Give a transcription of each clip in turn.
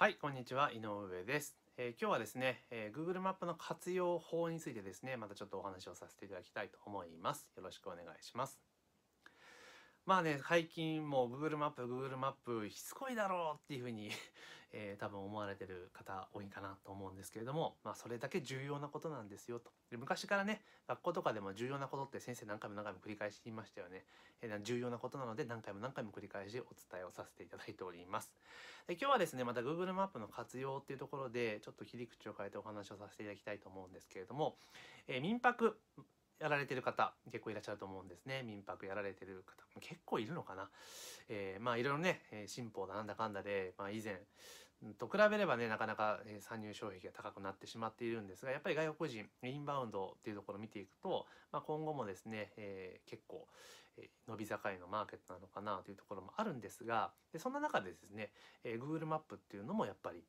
はい、こんにちは、井上です。えー今日はですね、えー Google マップの活用法についてですね、またちょっとお話をさせていただきたいと思います。よろしくお願いします。まあね、最近もう Google マップ、Google マップしつこいだろうっていうふうに、えー多分思われてる方多いかなと思うんですけれども、まあそれだけ重要なことなんですよと。で昔からね、学校とかでも重要なことって先生何回も何回も繰り返し言いましたよね。えー重要なことなので何回も何回も繰り返しお伝えをさせていただいております。で今日はですねまた Google マップの活用っていうところでちょっと切り口を変えてお話をさせていただきたいと思うんですけれども、えー民泊やられてる方結構いらっしゃると思うんですね。民泊やられてる方。結構いるのかな、えーまあいろいろね、え新法だなんだかんだで、まあ、以前と比べればねなかなか参入障壁が高くなってしまっているんですがやっぱり外国人インバウンドっていうところを見ていくと、まあ、今後もですね、えー結構、え伸び盛りのマーケットなのかなというところもあるんですがでそんな中でですね、え Google マップっていうのもやっぱり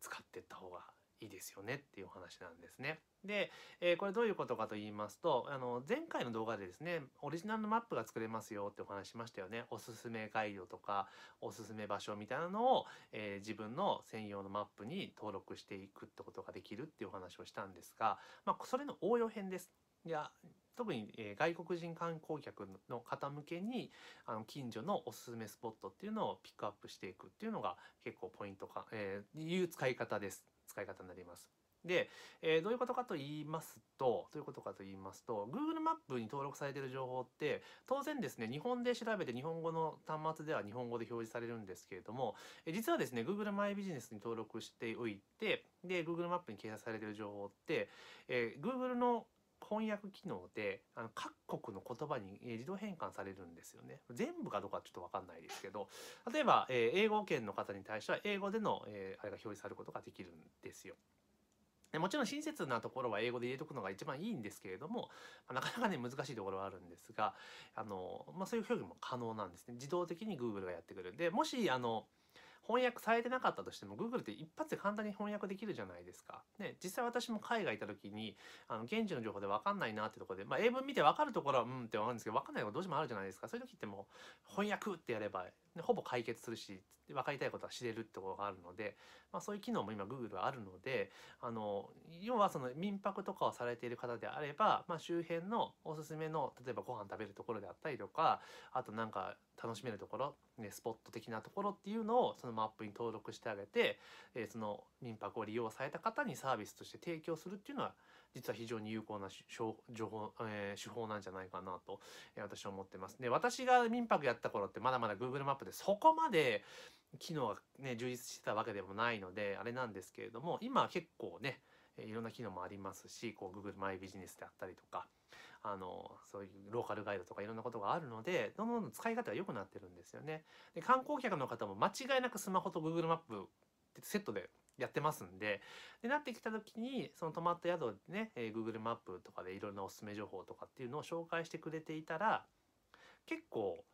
使っていった方がいいですよねっていうお話なんですね。で、えーこれどういうことかと言いますとあの前回の動画でですねオリジナルのマップが作れますよってお話しましたよねおすすめガイドとかおすすめ場所みたいなのを、えー自分の専用のマップに登録していくってことができるっていうお話をしたんですが、まあ、それの応用編です。いや特に、え外国人観光客の方向けにあの近所のおすすめスポットっていうのをピックアップしていくっていうのが結構ポイントか、えーいう使い方です使い方になります。で、えーどういうことかと言いますとどういうことかと言いますと Google マップに登録されている情報って当然ですね日本で調べて日本語の端末では日本語で表示されるんですけれどもえ実はですね Google マイビジネスに登録しておいてで Google マップに掲載されている情報って、えー Google の翻訳機能であの各国の言葉にえ自動変換されるんですよね。全部かどうかちょっと分かんないですけど例えば、えー英語圏の方に対しては英語での、えーあれが表示されることができるんですよ。でもちろん親切なところは英語で入れとくのが一番いいんですけれども、まあなかなかね難しいところはあるんですがあの、まあ、そういう表現も可能なんですね。自動的に Google がやってくる。んでもしあの翻訳されてなかったとしても Google って一発で簡単に翻訳できるじゃないですか。ね、実際私も海外行った時にあの現地の情報で分かんないなってところで、まあ、英文見て分かるところはうんって分かるんですけど分かんないところどうしてもあるじゃないですかそういう時ってもう翻訳ってやれば、ほぼ解決するし分かりたいことは知れるってころがあるので、まあ、そういう機能も今 Google はあるのであの要はその民泊とかをされている方であれば、まあ、周辺のおすすめの例えばご飯食べるところであったりとかあとなんか楽しめるところ、ね、スポット的なところっていうのをそのマップに登録してあげて、えーその民泊を利用された方にサービスとして提供するっていうのは実は非常に有効な情報、えー手法なんじゃないかなと、えー私は思ってます。で私が民泊やった頃ってまだまだ Google マップでそこまで機能がね充実してたわけでもないのであれなんですけれども今は結構ねいろんな機能もありますしこう Google マイビジネスであったりとかあのそういうローカルガイドとかいろんなことがあるのでどんどんどん使い方が良くなってるんですよね。で観光客の方も間違いなくスマホと Google マップってセットでやってますんででなってきた時にその泊まった宿でね、えー Google マップとかでいろんなおすすめ情報とかっていうのを紹介してくれていたら結構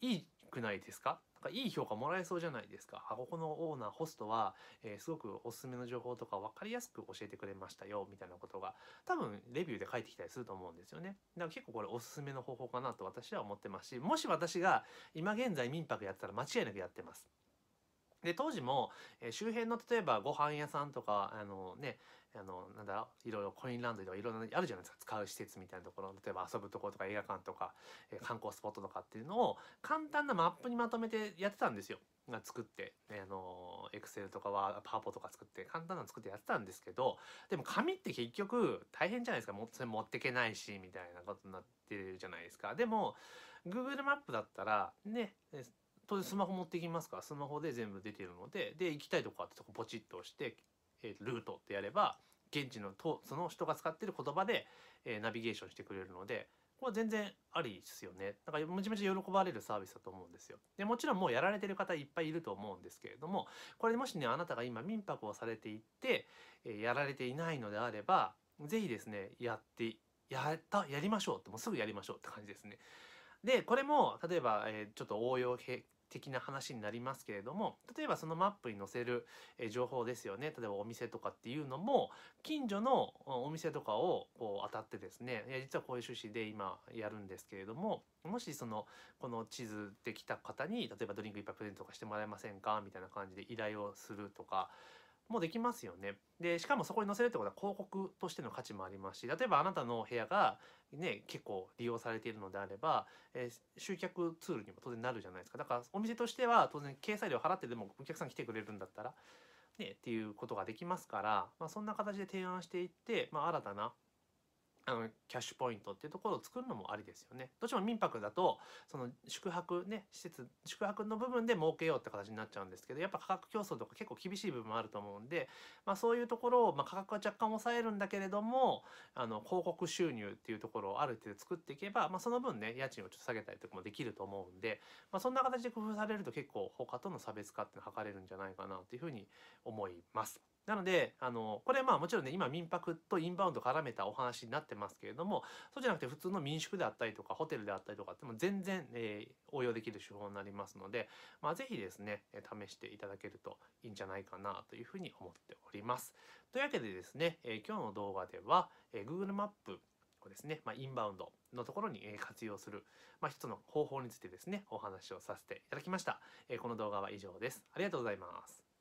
いいくないですか？なんかいい評価もらえそうじゃないですか？あここのオーナーホストは、えーすごくおすすめの情報とか分かりやすく教えてくれましたよみたいなことが多分レビューで書いてきたりすると思うんですよね。だから結構これおすすめの方法かなと私は思ってますしもし私が今現在民泊やってたら間違いなくやってます。で当時も、え周辺の例えばご飯屋さんとかあのねあのなんだろういろいろコインランドリーとかいろんなあるじゃないですか使う施設みたいなところ例えば遊ぶところとか映画館とか、え観光スポットとかっていうのを簡単なマップにまとめてやってたんですよ。が作って、ね、あのエクセルとかはパワポとか作って簡単なの作ってやってたんですけどでも紙って結局大変じゃないですかもそれ持ってけないしみたいなことになってるじゃないですか。でも Google マップだったらね当然スマホ持ってきますか？らスマホで全部出てるのでで行きたいとこあってそこポチッと押して、えールートってやれば現地のとその人が使ってる言葉で、えーナビゲーションしてくれるのでこれは全然ありですよね。だからめちゃめちゃ喜ばれるサービスだと思うんですよ。でもちろんもうやられてる方いっぱいいると思うんですけれどもこれもしねあなたが今民泊をされていて、えーやられていないのであれば是非ですねやってやったやりましょうってもうすぐやりましょうって感じですね。でこれも例えば、えーちょっと応用的な話になりますけれども例えばそのマップに載せる情報ですよね。例えばお店とかっていうのも近所のお店とかをこう当たってですねいや実はこういう趣旨で今やるんですけれどももしそのこの地図できた方に例えばドリンクいっぱいプレゼントとかしてもらえませんか？みたいな感じで依頼をするとかもできますよね。でしかもそこに載せるってことは広告としての価値もありますし例えばあなたの部屋が、ね、結構利用されているのであれば、えー、集客ツールにも当然なるじゃないですかだからお店としては当然掲載料払ってでもお客さん来てくれるんだったら、ね、っていうことができますから、まあ、そんな形で提案していって、まあ、新たなあのキャッシュポイントっていうところを作るのもありですよね。どうしても民泊だとその宿泊ね施設宿泊の部分で儲けようって形になっちゃうんですけどやっぱ価格競争とか結構厳しい部分もあると思うんで、まあ、そういうところを、まあ、価格は若干抑えるんだけれどもあの広告収入っていうところをある程度作っていけば、まあ、その分ね家賃をちょっと下げたりとかもできると思うんで、まあ、そんな形で工夫されると結構他との差別化っていうのを図れるんじゃないかなというふうに思います。なのであのこれまあもちろんね今民泊とインバウンド絡めたお話になってますけれどもそうじゃなくて普通の民宿であったりとかホテルであったりとかっても全然、えー、応用できる手法になりますので、まあ、是非ですね試していただけるといいんじゃないかなというふうに思っております。というわけでですね、えー、今日の動画では、えー、Google マップをですね、まあ、インバウンドのところに活用する、まあ、一つの方法についてですねお話をさせていただきました。えこの動画は以上です。ありがとうございます。